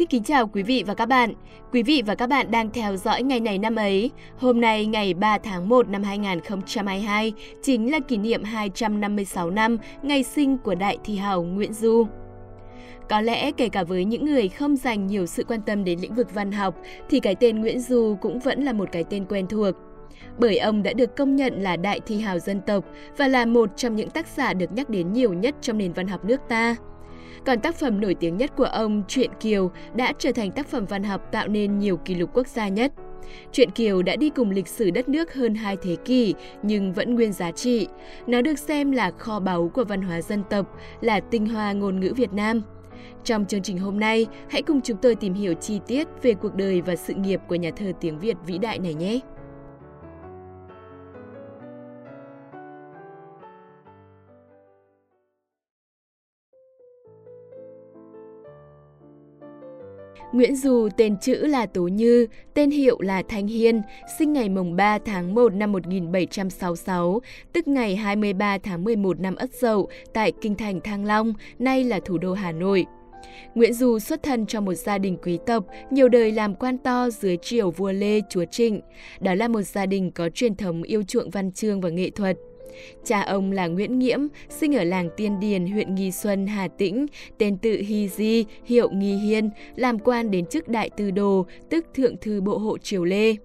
Xin kính chào quý vị và các bạn. Quý vị và các bạn đang theo dõi ngày này năm ấy. Hôm nay ngày 3 tháng 1 năm 2022 chính là kỷ niệm 256 năm ngày sinh của đại thi hào Nguyễn Du. Có lẽ kể cả với những người không dành nhiều sự quan tâm đến lĩnh vực văn học, thì cái tên Nguyễn Du cũng vẫn là một cái tên quen thuộc. Bởi ông đã được công nhận là đại thi hào dân tộc và là một trong những tác giả được nhắc đến nhiều nhất trong nền văn học nước ta. Còn tác phẩm nổi tiếng nhất của ông, Truyện Kiều, đã trở thành tác phẩm văn học tạo nên nhiều kỷ lục quốc gia nhất. Truyện Kiều đã đi cùng lịch sử đất nước hơn hai thế kỷ nhưng vẫn nguyên giá trị. Nó được xem là kho báu của văn hóa dân tộc, là tinh hoa ngôn ngữ Việt Nam. Trong chương trình hôm nay, hãy cùng chúng tôi tìm hiểu chi tiết về cuộc đời và sự nghiệp của nhà thơ tiếng Việt vĩ đại này nhé! Nguyễn Du tên chữ là Tố Như, tên hiệu là Thanh Hiên, sinh ngày mùng 3 tháng 1 năm 1766, tức ngày 23 tháng 11 năm Ất Dậu tại kinh thành Thăng Long, nay là thủ đô Hà Nội. Nguyễn Du xuất thân trong một gia đình quý tộc, nhiều đời làm quan to dưới triều vua Lê Chúa Trịnh. Đó là một gia đình có truyền thống yêu chuộng văn chương và nghệ thuật. Cha ông là Nguyễn Nghiễm, sinh ở làng Tiên Điền, huyện Nghi Xuân, Hà Tĩnh, tên tự Hy Di, hiệu Nghi Hiên, làm quan đến chức đại tư đồ, tức thượng thư bộ hộ triều Lê.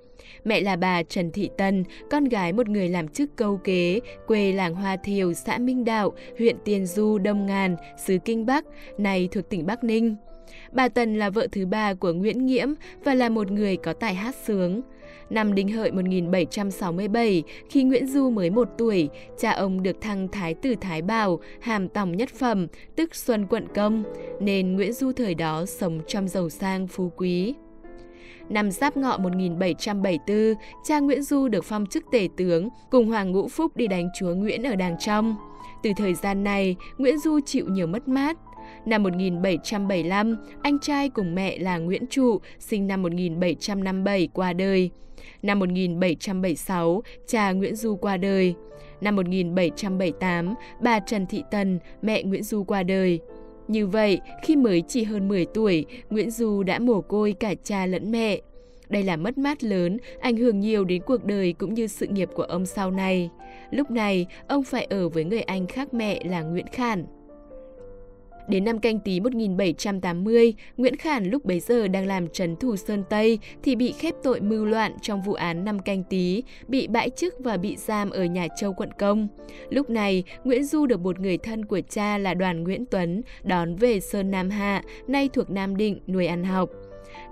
Mẹ là bà Trần Thị Tân, con gái một người làm chức câu kế, quê làng Hoa Thiều, xã Minh Đạo, huyện Tiên Du, Đông Ngàn, xứ Kinh Bắc, nay thuộc tỉnh Bắc Ninh. Bà Tần là vợ thứ ba của Nguyễn Nghiễm và là một người có tài hát sướng. Năm Đinh Hợi 1767, khi Nguyễn Du mới một tuổi, cha ông được thăng Thái tử Thái Bảo, hàm tòng nhất phẩm, tức Xuân Quận Công, nên Nguyễn Du thời đó sống trong giàu sang phú quý. Năm Giáp Ngọ 1774, cha Nguyễn Du được phong chức tể tướng, cùng Hoàng Ngũ Phúc đi đánh chúa Nguyễn ở Đàng Trong. Từ thời gian này, Nguyễn Du chịu nhiều mất mát, Năm 1775, anh trai cùng mẹ là Nguyễn Trụ, sinh năm 1757 qua đời. Năm 1776, cha Nguyễn Du qua đời. Năm 1778, bà Trần Thị Tần, mẹ Nguyễn Du qua đời. Như vậy, khi mới chỉ hơn 10 tuổi, Nguyễn Du đã mồ côi cả cha lẫn mẹ. Đây là mất mát lớn, ảnh hưởng nhiều đến cuộc đời cũng như sự nghiệp của ông sau này. Lúc này, ông phải ở với người anh khác mẹ là Nguyễn Khản. Đến năm canh tí 1780, Nguyễn Khản lúc bấy giờ đang làm trấn thủ Sơn Tây thì bị khép tội mưu loạn trong vụ án năm canh tí, bị bãi chức và bị giam ở nhà Châu quận Công. Lúc này, Nguyễn Du được một người thân của cha là đoàn Nguyễn Tuấn đón về Sơn Nam Hạ, nay thuộc Nam Định, nuôi ăn học.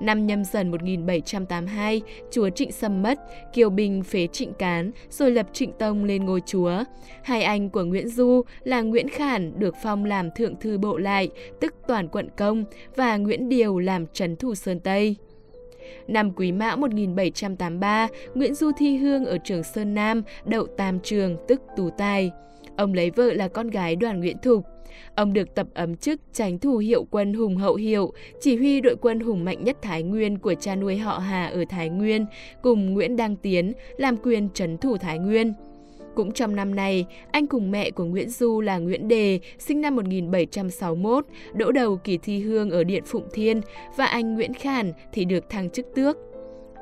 Năm nhâm dần 1782, chúa Trịnh Sâm mất, Kiều Bình phế Trịnh Cán, rồi lập Trịnh Tông lên ngôi chúa. Hai anh của Nguyễn Du là Nguyễn Khản được phong làm thượng thư bộ lại, tức toàn quận công, và Nguyễn Điều làm trấn thủ Sơn Tây. Năm Quý Mão 1783, Nguyễn Du thi hương ở trường Sơn Nam, đậu tam trường tức tú tài. Ông lấy vợ là con gái đoàn Nguyễn Thục. Ông được tập ấm chức tránh thủ hiệu quân Hùng Hậu Hiệu, chỉ huy đội quân hùng mạnh nhất Thái Nguyên của cha nuôi họ Hà ở Thái Nguyên, cùng Nguyễn Đăng Tiến làm quyền trấn thủ Thái Nguyên. Cũng trong năm này, anh cùng mẹ của Nguyễn Du là Nguyễn Đề, sinh năm 1761, đỗ đầu kỳ thi hương ở Điện Phụng Thiên và anh Nguyễn Khản thì được thăng chức tước.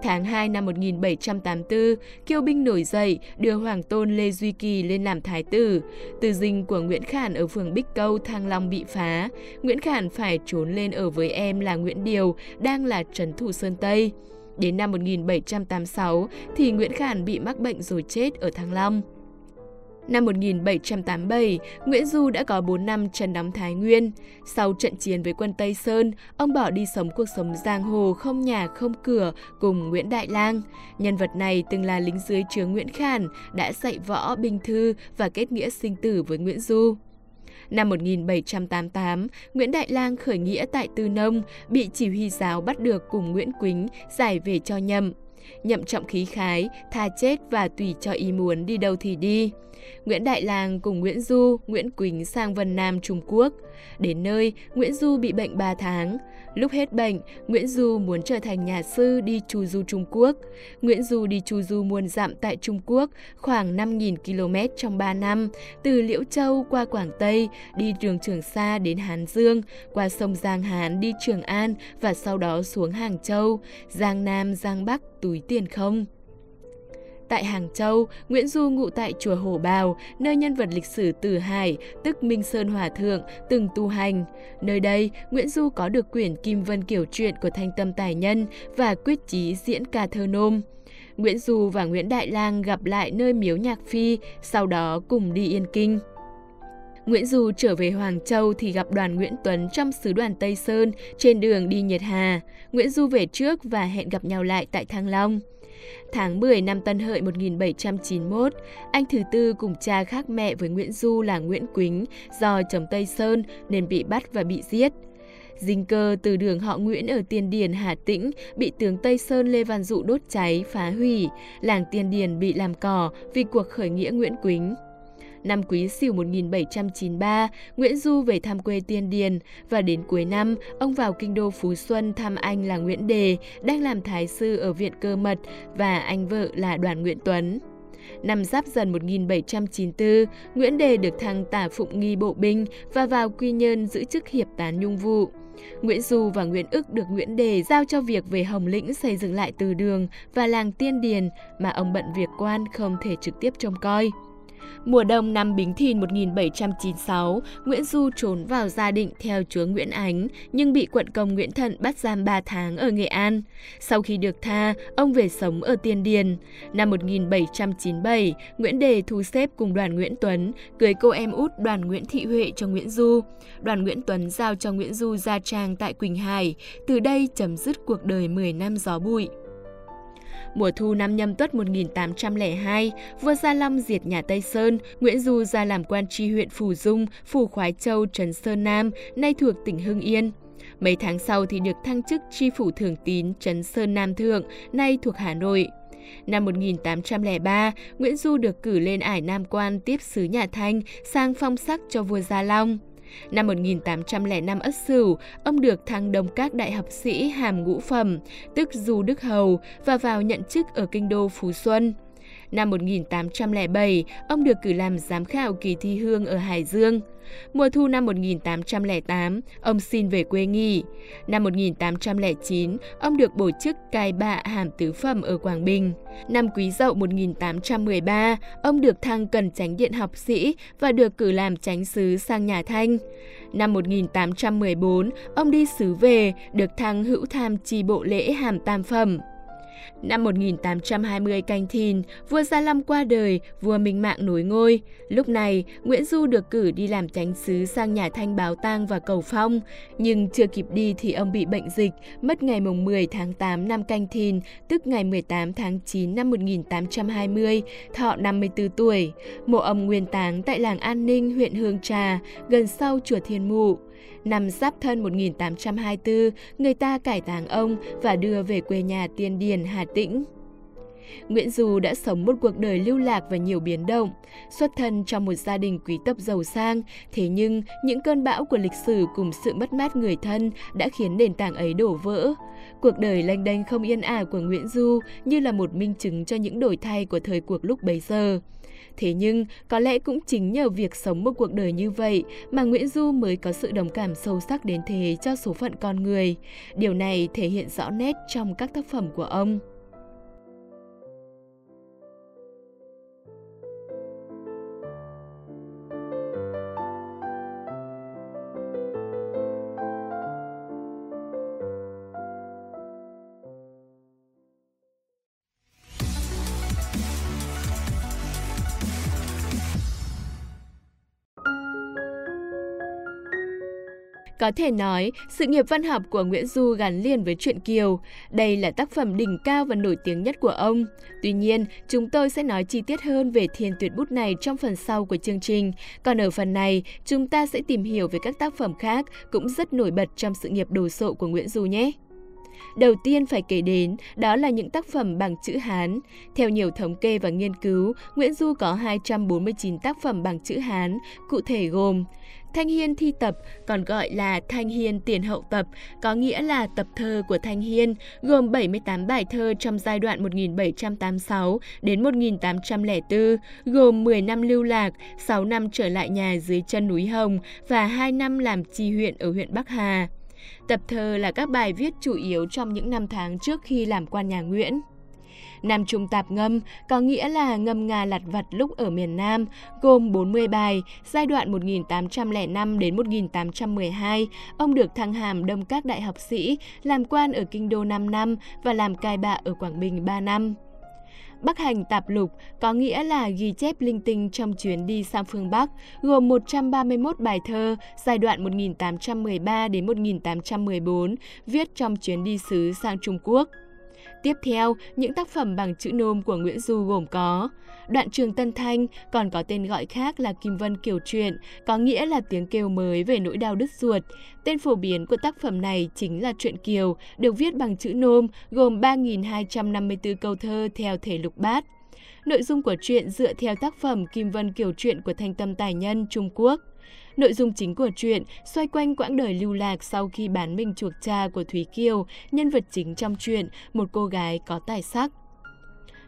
Tháng 2 năm 1784, kiêu binh nổi dậy đưa Hoàng Tôn Lê Duy Kỳ lên làm thái tử. Từ dinh của Nguyễn Khản ở phường Bích Câu, Thăng Long bị phá. Nguyễn Khản phải trốn lên ở với em là Nguyễn Điều, đang là trấn thủ Sơn Tây. Đến năm 1786 thì Nguyễn Khản bị mắc bệnh rồi chết ở Thăng Long. Năm 1787, Nguyễn Du đã có 4 năm trần đóng Thái Nguyên. Sau trận chiến với quân Tây Sơn, ông bỏ đi sống cuộc sống giang hồ không nhà không cửa cùng Nguyễn Đại Lang. Nhân vật này từng là lính dưới trướng Nguyễn Khản, đã dạy võ, binh thư và kết nghĩa sinh tử với Nguyễn Du. Năm 1788, Nguyễn Đại Lang khởi nghĩa tại Tư Nông, bị chỉ huy giáo bắt được cùng Nguyễn Quýnh giải về cho nhầm nhậm trọng khí khái, tha chết và tùy cho ý muốn đi đâu thì đi. Nguyễn Đại Làng cùng Nguyễn Du, Nguyễn Quỳnh sang Vân Nam Trung Quốc. Đến nơi, Nguyễn Du bị bệnh 3 tháng. Lúc hết bệnh, Nguyễn Du muốn trở thành nhà sư đi chu du Trung Quốc. Nguyễn Du đi chu du muôn dặm tại Trung Quốc, khoảng 5.000 km trong 3 năm, từ Liễu Châu qua Quảng Tây, đi đường Trường Sa đến Hán Dương, qua sông Giang Hán đi Trường An và sau đó xuống Hàng Châu, Giang Nam, Giang Bắc, túi tiền không. Tại Hàng Châu, Nguyễn Du ngụ tại chùa Hổ Bào, nơi nhân vật lịch sử Từ Hải, tức Minh Sơn Hòa Thượng, từng tu hành. Nơi đây, Nguyễn Du có được quyển Kim Vân Kiểu truyện của Thanh Tâm Tài Nhân và quyết chí diễn ca thơ nôm. Nguyễn Du và Nguyễn Đại Lang gặp lại nơi miếu nhạc phi, sau đó cùng đi Yên Kinh. Nguyễn Du trở về Hoàng Châu thì gặp đoàn Nguyễn Tuấn trong sứ đoàn Tây Sơn trên đường đi Nhiệt Hà. Nguyễn Du về trước và hẹn gặp nhau lại tại Thăng Long. Tháng 10 năm Tân Hợi 1791, anh thứ tư cùng cha khác mẹ với Nguyễn Du là Nguyễn Quýnh do chồng Tây Sơn nên bị bắt và bị giết. Dinh cơ từ đường họ Nguyễn ở Tiên Điền, Hà Tĩnh bị tướng Tây Sơn Lê Văn Dụ đốt cháy, phá hủy. Làng Tiên Điền bị làm cỏ vì cuộc khởi nghĩa Nguyễn Quýnh. Năm Quý Sửu 1793, Nguyễn Du về thăm quê Tiên Điền và đến cuối năm, ông vào kinh đô Phú Xuân thăm anh là Nguyễn Đề, đang làm thái sư ở Viện Cơ Mật và anh vợ là Đoàn Nguyễn Tuấn. Năm Giáp Dần 1794, Nguyễn Đề được thăng tả phụng nghi bộ binh và vào Quy Nhơn giữ chức hiệp tán nhung vụ. Nguyễn Du và Nguyễn ức được Nguyễn Đề giao cho việc về Hồng Lĩnh xây dựng lại từ đường và làng Tiên Điền mà ông bận việc quan không thể trực tiếp trông coi. Mùa đông năm Bính Thìn 1796, Nguyễn Du trốn vào gia định theo chúa Nguyễn Ánh, nhưng bị quận công Nguyễn Thận bắt giam 3 tháng ở Nghệ An. Sau khi được tha, ông về sống ở Tiên Điền. Năm 1797, Nguyễn Đề thu xếp cùng đoàn Nguyễn Tuấn, cưới cô em út đoàn Nguyễn Thị Huệ cho Nguyễn Du. Đoàn Nguyễn Tuấn giao cho Nguyễn Du gia trang tại Quỳnh Hải, từ đây chấm dứt cuộc đời 10 năm gió bụi. Mùa thu năm nhâm tuất 1802, vua Gia Long diệt nhà Tây Sơn, Nguyễn Du ra làm quan tri huyện phù Dung, phù Khoái Châu, Trấn Sơn Nam, nay thuộc tỉnh Hưng Yên. Mấy tháng sau thì được thăng chức tri phủ thường tín Trấn Sơn Nam Thượng, nay thuộc Hà Nội. Năm 1803, Nguyễn Du được cử lên ải Nam Quan tiếp sứ nhà Thanh sang phong sắc cho vua Gia Long. Năm 1805 Ất Sửu, ông được thăng đồng các đại học sĩ hàm ngũ phẩm, tức Du Đức Hầu, và vào nhận chức ở kinh đô Phú Xuân. Năm 1807, ông được cử làm giám khảo kỳ thi hương ở Hải Dương. Mùa thu năm 1808, ông xin về quê nghỉ. Năm 1809, ông được bổ chức cai bạ hàm tứ phẩm ở Quảng Bình. Năm Quý Dậu 1813, ông được thăng cần tránh điện học sĩ và được cử làm tránh sứ sang nhà Thanh. Năm 1814, ông đi sứ về, được thăng hữu tham tri bộ lễ hàm tam phẩm. Năm 1820 canh thìn, vua Gia Long qua đời, vua Minh Mạng nối ngôi. Lúc này, Nguyễn Du được cử đi làm chánh sứ sang nhà Thanh báo tang và cầu phong. Nhưng chưa kịp đi thì ông bị bệnh dịch, mất ngày 10 tháng 8 năm canh thìn, tức ngày 18 tháng 9 năm 1820, thọ 54 tuổi. Mộ ông nguyên táng tại làng An Ninh, huyện Hương Trà, gần sau chùa Thiên Mụ. Năm Giáp Thân 1824, người ta cải táng ông và đưa về quê nhà Tiên Điền, Hà Tĩnh. Nguyễn Du đã sống một cuộc đời lưu lạc và nhiều biến động, xuất thân trong một gia đình quý tộc giàu sang, thế nhưng những cơn bão của lịch sử cùng sự mất mát người thân đã khiến nền tảng ấy đổ vỡ. Cuộc đời lanh đênh không yên ả của Nguyễn Du như là một minh chứng cho những đổi thay của thời cuộc lúc bấy giờ. Thế nhưng, có lẽ cũng chính nhờ việc sống một cuộc đời như vậy mà Nguyễn Du mới có sự đồng cảm sâu sắc đến thế cho số phận con người. Điều này thể hiện rõ nét trong các tác phẩm của ông. Có thể nói, sự nghiệp văn học của Nguyễn Du gắn liền với truyện Kiều. Đây là tác phẩm đỉnh cao và nổi tiếng nhất của ông. Tuy nhiên, chúng tôi sẽ nói chi tiết hơn về thiên tuyệt bút này trong phần sau của chương trình. Còn ở phần này, chúng ta sẽ tìm hiểu về các tác phẩm khác cũng rất nổi bật trong sự nghiệp đồ sộ của Nguyễn Du nhé. Đầu tiên phải kể đến đó là những tác phẩm bằng chữ Hán. Theo nhiều thống kê và nghiên cứu, Nguyễn Du có 249 tác phẩm bằng chữ Hán, cụ thể gồm Thanh Hiên thi tập, còn gọi là Thanh Hiên tiền hậu tập, có nghĩa là tập thơ của Thanh Hiên, gồm 78 bài thơ trong giai đoạn 1786 đến 1804, gồm 10 năm lưu lạc, 6 năm trở lại nhà dưới chân núi Hồng và 2 năm làm tri huyện ở huyện Bắc Hà. Tập thơ là các bài viết chủ yếu trong những năm tháng trước khi làm quan nhà Nguyễn. Nam Trung Tạp Ngâm có nghĩa là ngâm nga lặt vặt lúc ở miền Nam, gồm 40 bài, giai đoạn 1805 đến 1812. Ông được thăng hàm đông các đại học sĩ, làm quan ở Kinh Đô 5 năm và làm cai bạ ở Quảng Bình 3 năm. Bắc hành tạp lục có nghĩa là ghi chép linh tinh trong chuyến đi sang phương Bắc, gồm 131 bài thơ giai đoạn 1813 đến 1814, viết trong chuyến đi sứ sang Trung Quốc. Tiếp theo, những tác phẩm bằng chữ nôm của Nguyễn Du gồm có Đoạn trường Tân Thanh, còn có tên gọi khác là Kim Vân Kiều Truyện, có nghĩa là tiếng kêu mới về nỗi đau đứt ruột. Tên phổ biến của tác phẩm này chính là Truyện Kiều, được viết bằng chữ nôm, gồm 3.254 câu thơ theo thể lục bát. Nội dung của truyện dựa theo tác phẩm Kim Vân Kiều Truyện của Thanh Tâm Tài Nhân Trung Quốc. Nội dung chính của truyện xoay quanh quãng đời lưu lạc sau khi bán mình chuộc cha của Thúy Kiều, nhân vật chính trong truyện, một cô gái có tài sắc.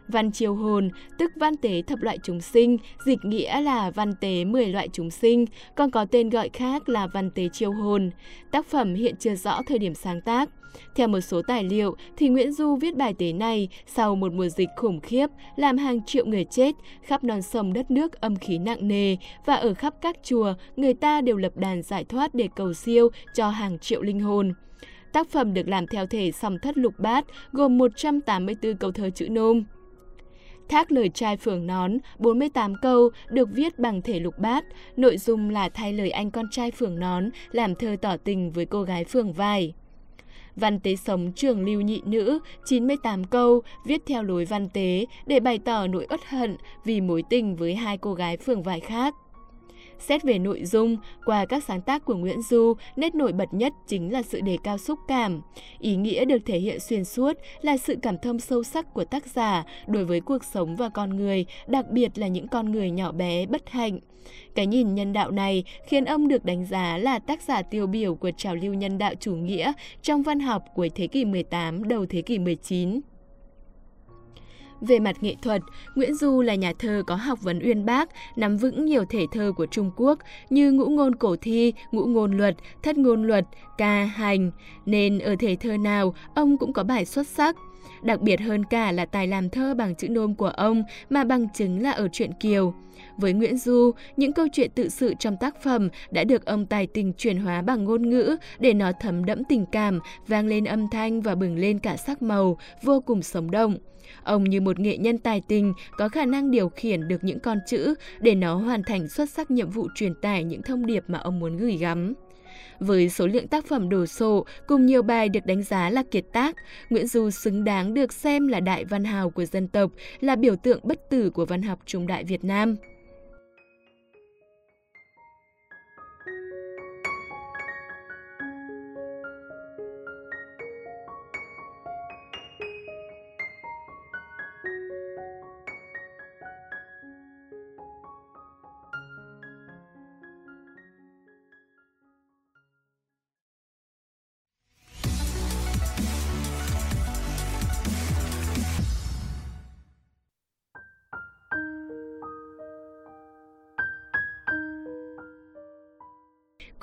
Văn triều hồn, tức văn tế thập loại chúng sinh, dịch nghĩa là văn tế 10 loại chúng sinh, còn có tên gọi khác là văn tế triều hồn. Tác phẩm hiện chưa rõ thời điểm sáng tác. Theo một số tài liệu, thì Nguyễn Du viết bài tế này sau một mùa dịch khủng khiếp, làm hàng triệu người chết, khắp non sông đất nước âm khí nặng nề và ở khắp các chùa, người ta đều lập đàn giải thoát để cầu siêu cho hàng triệu linh hồn. Tác phẩm được làm theo thể song thất lục bát, gồm 184 câu thơ chữ nôm. Thác lời trai phường nón, 48 câu, được viết bằng thể lục bát. Nội dung là thay lời anh con trai phường nón, làm thơ tỏ tình với cô gái phường vai. Văn tế sống trường lưu nhị nữ, 98 câu, viết theo lối văn tế để bày tỏ nỗi uất hận vì mối tình với hai cô gái phường vải khác. Xét về nội dung, qua các sáng tác của Nguyễn Du, nét nổi bật nhất chính là sự đề cao xúc cảm. Ý nghĩa được thể hiện xuyên suốt là sự cảm thông sâu sắc của tác giả đối với cuộc sống và con người, đặc biệt là những con người nhỏ bé, bất hạnh. Cái nhìn nhân đạo này khiến ông được đánh giá là tác giả tiêu biểu của trào lưu nhân đạo chủ nghĩa trong văn học cuối thế kỷ 18 đầu thế kỷ 19. Về mặt nghệ thuật, Nguyễn Du là nhà thơ có học vấn uyên bác, nắm vững nhiều thể thơ của Trung Quốc như ngũ ngôn cổ thi, ngũ ngôn luật, thất ngôn luật, ca, hành, nên ở thể thơ nào ông cũng có bài xuất sắc. Đặc biệt hơn cả là tài làm thơ bằng chữ nôm của ông mà bằng chứng là ở truyện Kiều. Với Nguyễn Du, những câu chuyện tự sự trong tác phẩm đã được ông tài tình chuyển hóa bằng ngôn ngữ để nó thấm đẫm tình cảm, vang lên âm thanh và bừng lên cả sắc màu, vô cùng sống động. Ông như một nghệ nhân tài tình có khả năng điều khiển được những con chữ để nó hoàn thành xuất sắc nhiệm vụ truyền tải những thông điệp mà ông muốn gửi gắm. Với số lượng tác phẩm đồ sộ cùng nhiều bài được đánh giá là kiệt tác, Nguyễn Du xứng đáng được xem là đại văn hào của dân tộc, là biểu tượng bất tử của văn học trung đại Việt Nam.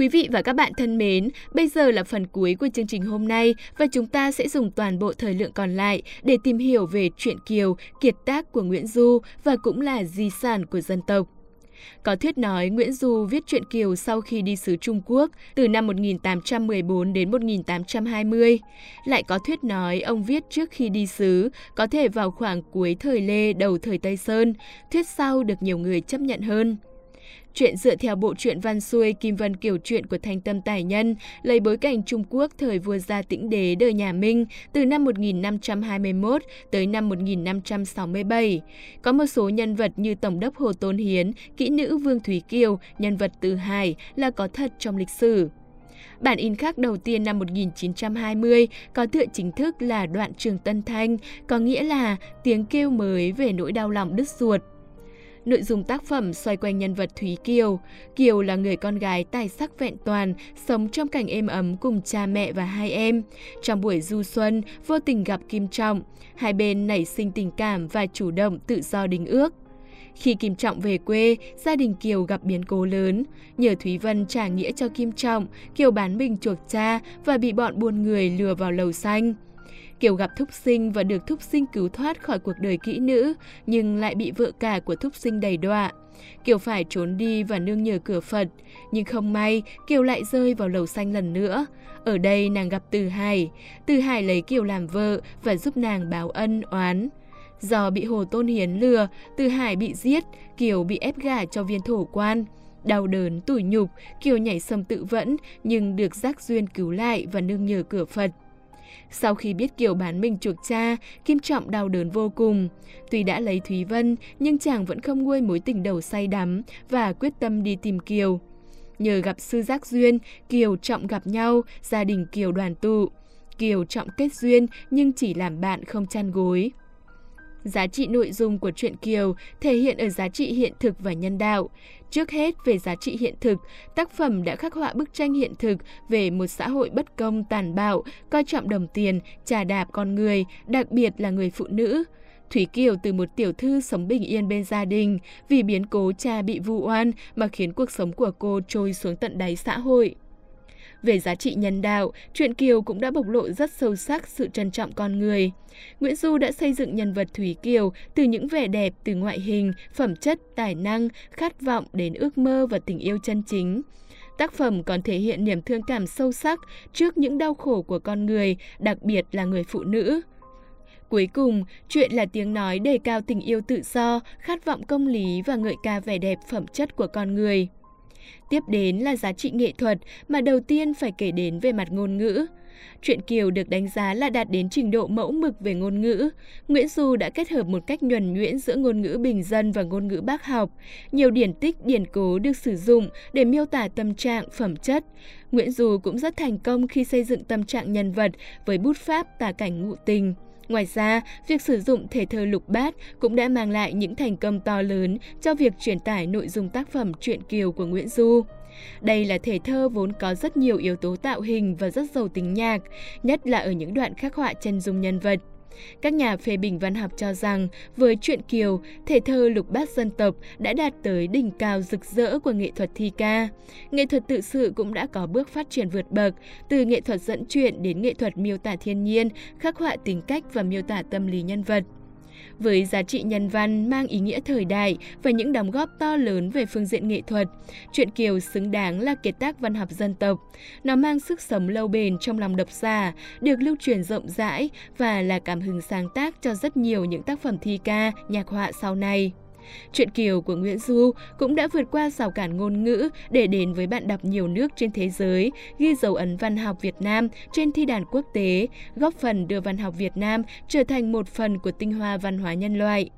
Quý vị và các bạn thân mến, bây giờ là phần cuối của chương trình hôm nay và chúng ta sẽ dùng toàn bộ thời lượng còn lại để tìm hiểu về truyện Kiều, kiệt tác của Nguyễn Du và cũng là di sản của dân tộc. Có thuyết nói Nguyễn Du viết truyện Kiều sau khi đi sứ Trung Quốc từ năm 1814 đến 1820. Lại có thuyết nói ông viết trước khi đi sứ, có thể vào khoảng cuối thời Lê đầu thời Tây Sơn, thuyết sau được nhiều người chấp nhận hơn. Chuyện dựa theo bộ truyện văn xuôi Kim Vân Kiều truyện của Thanh Tâm Tài Nhân, lấy bối cảnh Trung Quốc thời vua gia tĩnh đế đời nhà Minh từ năm 1521 tới năm 1567. Có một số nhân vật như Tổng đốc Hồ Tôn Hiến, kỹ nữ Vương Thúy Kiều, nhân vật Từ Hải là có thật trong lịch sử. Bản in khắc đầu tiên năm 1920 có tựa chính thức là đoạn trường Tân Thanh, có nghĩa là tiếng kêu mới về nỗi đau lòng đứt ruột. Nội dung tác phẩm xoay quanh nhân vật Thúy Kiều. Kiều là người con gái tài sắc vẹn toàn, sống trong cảnh êm ấm cùng cha mẹ và hai em. Trong buổi du xuân, vô tình gặp Kim Trọng. Hai bên nảy sinh tình cảm và chủ động tự do đính ước. Khi Kim Trọng về quê, gia đình Kiều gặp biến cố lớn. Nhờ Thúy Vân trả nghĩa cho Kim Trọng, Kiều bán mình chuộc cha và bị bọn buôn người lừa vào lầu xanh. Kiều gặp Thúc Sinh và được Thúc Sinh cứu thoát khỏi cuộc đời kỹ nữ, nhưng lại bị vợ cả của Thúc Sinh đầy đọa. Kiều phải trốn đi và nương nhờ cửa Phật, nhưng không may Kiều lại rơi vào lầu xanh lần nữa. Ở đây nàng gặp Từ Hải, Từ Hải lấy Kiều làm vợ và giúp nàng báo ân oán. Do bị Hồ Tôn Hiến lừa, Từ Hải bị giết, Kiều bị ép gả cho viên thổ quan. Đau đớn, tủi nhục, Kiều nhảy sông tự vẫn nhưng được giác duyên cứu lại và nương nhờ cửa Phật. Sau khi biết Kiều bán mình chuộc cha, Kim Trọng đau đớn vô cùng. Tuy đã lấy Thúy Vân, nhưng chàng vẫn không nguôi mối tình đầu say đắm và quyết tâm đi tìm Kiều. Nhờ gặp sư giác duyên, Kiều Trọng gặp nhau, gia đình Kiều đoàn tụ. Kiều Trọng kết duyên nhưng chỉ làm bạn không chăn gối. Giá trị nội dung của truyện Kiều thể hiện ở giá trị hiện thực và nhân đạo. Trước hết về giá trị hiện thực, tác phẩm đã khắc họa bức tranh hiện thực về một xã hội bất công tàn bạo, coi trọng đồng tiền, trà đạp con người, đặc biệt là người phụ nữ. Thủy Kiều từ một tiểu thư sống bình yên bên gia đình, vì biến cố cha bị vu oan mà khiến cuộc sống của cô trôi xuống tận đáy xã hội. Về giá trị nhân đạo, truyện Kiều cũng đã bộc lộ rất sâu sắc sự trân trọng con người. Nguyễn Du đã xây dựng nhân vật Thủy Kiều từ những vẻ đẹp từ ngoại hình, phẩm chất, tài năng, khát vọng đến ước mơ và tình yêu chân chính. Tác phẩm còn thể hiện niềm thương cảm sâu sắc trước những đau khổ của con người, đặc biệt là người phụ nữ. Cuối cùng, chuyện là tiếng nói đề cao tình yêu tự do, khát vọng công lý và ngợi ca vẻ đẹp phẩm chất của con người. Tiếp đến là giá trị nghệ thuật mà đầu tiên phải kể đến về mặt ngôn ngữ. Truyện Kiều được đánh giá là đạt đến trình độ mẫu mực về ngôn ngữ. Nguyễn Du đã kết hợp một cách nhuần nhuyễn giữa ngôn ngữ bình dân và ngôn ngữ bác học. Nhiều điển tích, điển cố được sử dụng để miêu tả tâm trạng, phẩm chất. Nguyễn Du cũng rất thành công khi xây dựng tâm trạng nhân vật với bút pháp tả cảnh ngụ tình. Ngoài ra, việc sử dụng thể thơ lục bát cũng đã mang lại những thành công to lớn cho việc truyền tải nội dung tác phẩm truyện Kiều của Nguyễn Du. Đây là thể thơ vốn có rất nhiều yếu tố tạo hình và rất giàu tính nhạc, nhất là ở những đoạn khắc họa chân dung nhân vật. Các nhà phê bình văn học cho rằng với truyện Kiều, thể thơ lục bát dân tộc đã đạt tới đỉnh cao rực rỡ của nghệ thuật thi ca. Nghệ thuật tự sự cũng đã có bước phát triển vượt bậc, từ nghệ thuật dẫn truyện đến nghệ thuật miêu tả thiên nhiên, khắc họa tính cách và miêu tả tâm lý nhân vật với giá trị nhân văn mang ý nghĩa thời đại và những đóng góp to lớn về phương diện nghệ thuật. Truyện Kiều xứng đáng là kiệt tác văn học dân tộc. Nó mang sức sống lâu bền trong lòng độc giả, được lưu truyền rộng rãi và là cảm hứng sáng tác cho rất nhiều những tác phẩm thi ca, nhạc họa sau này. Chuyện Kiều của Nguyễn Du cũng đã vượt qua rào cản ngôn ngữ để đến với bạn đọc nhiều nước trên thế giới, ghi dấu ấn văn học Việt Nam trên thi đàn quốc tế, góp phần đưa văn học Việt Nam trở thành một phần của tinh hoa văn hóa nhân loại.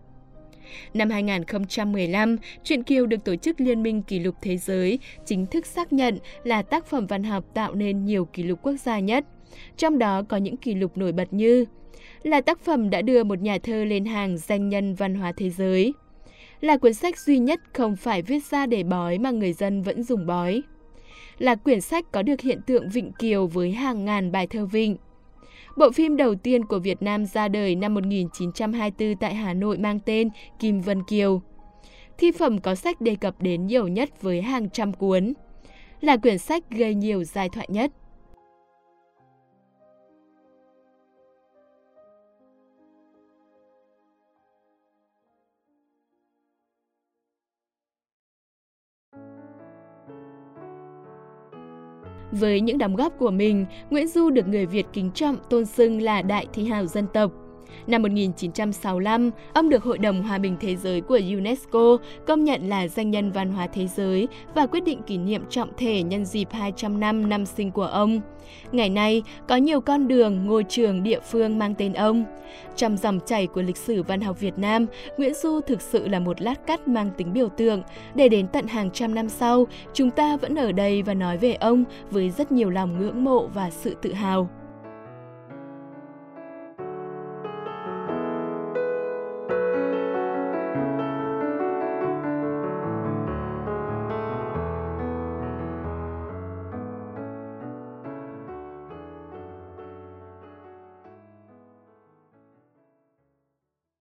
Năm 2015, Truyện Kiều được Tổ chức Liên minh Kỷ lục Thế giới chính thức xác nhận là tác phẩm văn học tạo nên nhiều kỷ lục quốc gia nhất. Trong đó có những kỷ lục nổi bật như là tác phẩm đã đưa một nhà thơ lên hàng danh nhân văn hóa thế giới, là cuốn sách duy nhất không phải viết ra để bói mà người dân vẫn dùng bói. Là quyển sách có được hiện tượng vịnh kiều với hàng ngàn bài thơ vịnh. Bộ phim đầu tiên của Việt Nam ra đời năm 1924 tại Hà Nội mang tên Kim Vân Kiều. Thi phẩm có sách đề cập đến nhiều nhất với hàng trăm cuốn. Là quyển sách gây nhiều giai thoại nhất. Với những đóng góp của mình, Nguyễn Du được người Việt kính trọng tôn xưng là đại thi hào dân tộc. Năm 1965, ông được Hội đồng Hòa bình Thế giới của UNESCO công nhận là danh nhân văn hóa thế giới và quyết định kỷ niệm trọng thể nhân dịp 200 năm năm sinh của ông. Ngày nay, có nhiều con đường, ngôi trường địa phương mang tên ông. Trong dòng chảy của lịch sử văn học Việt Nam, Nguyễn Du thực sự là một lát cắt mang tính biểu tượng, để đến tận hàng trăm năm sau, chúng ta vẫn ở đây và nói về ông với rất nhiều lòng ngưỡng mộ và sự tự hào.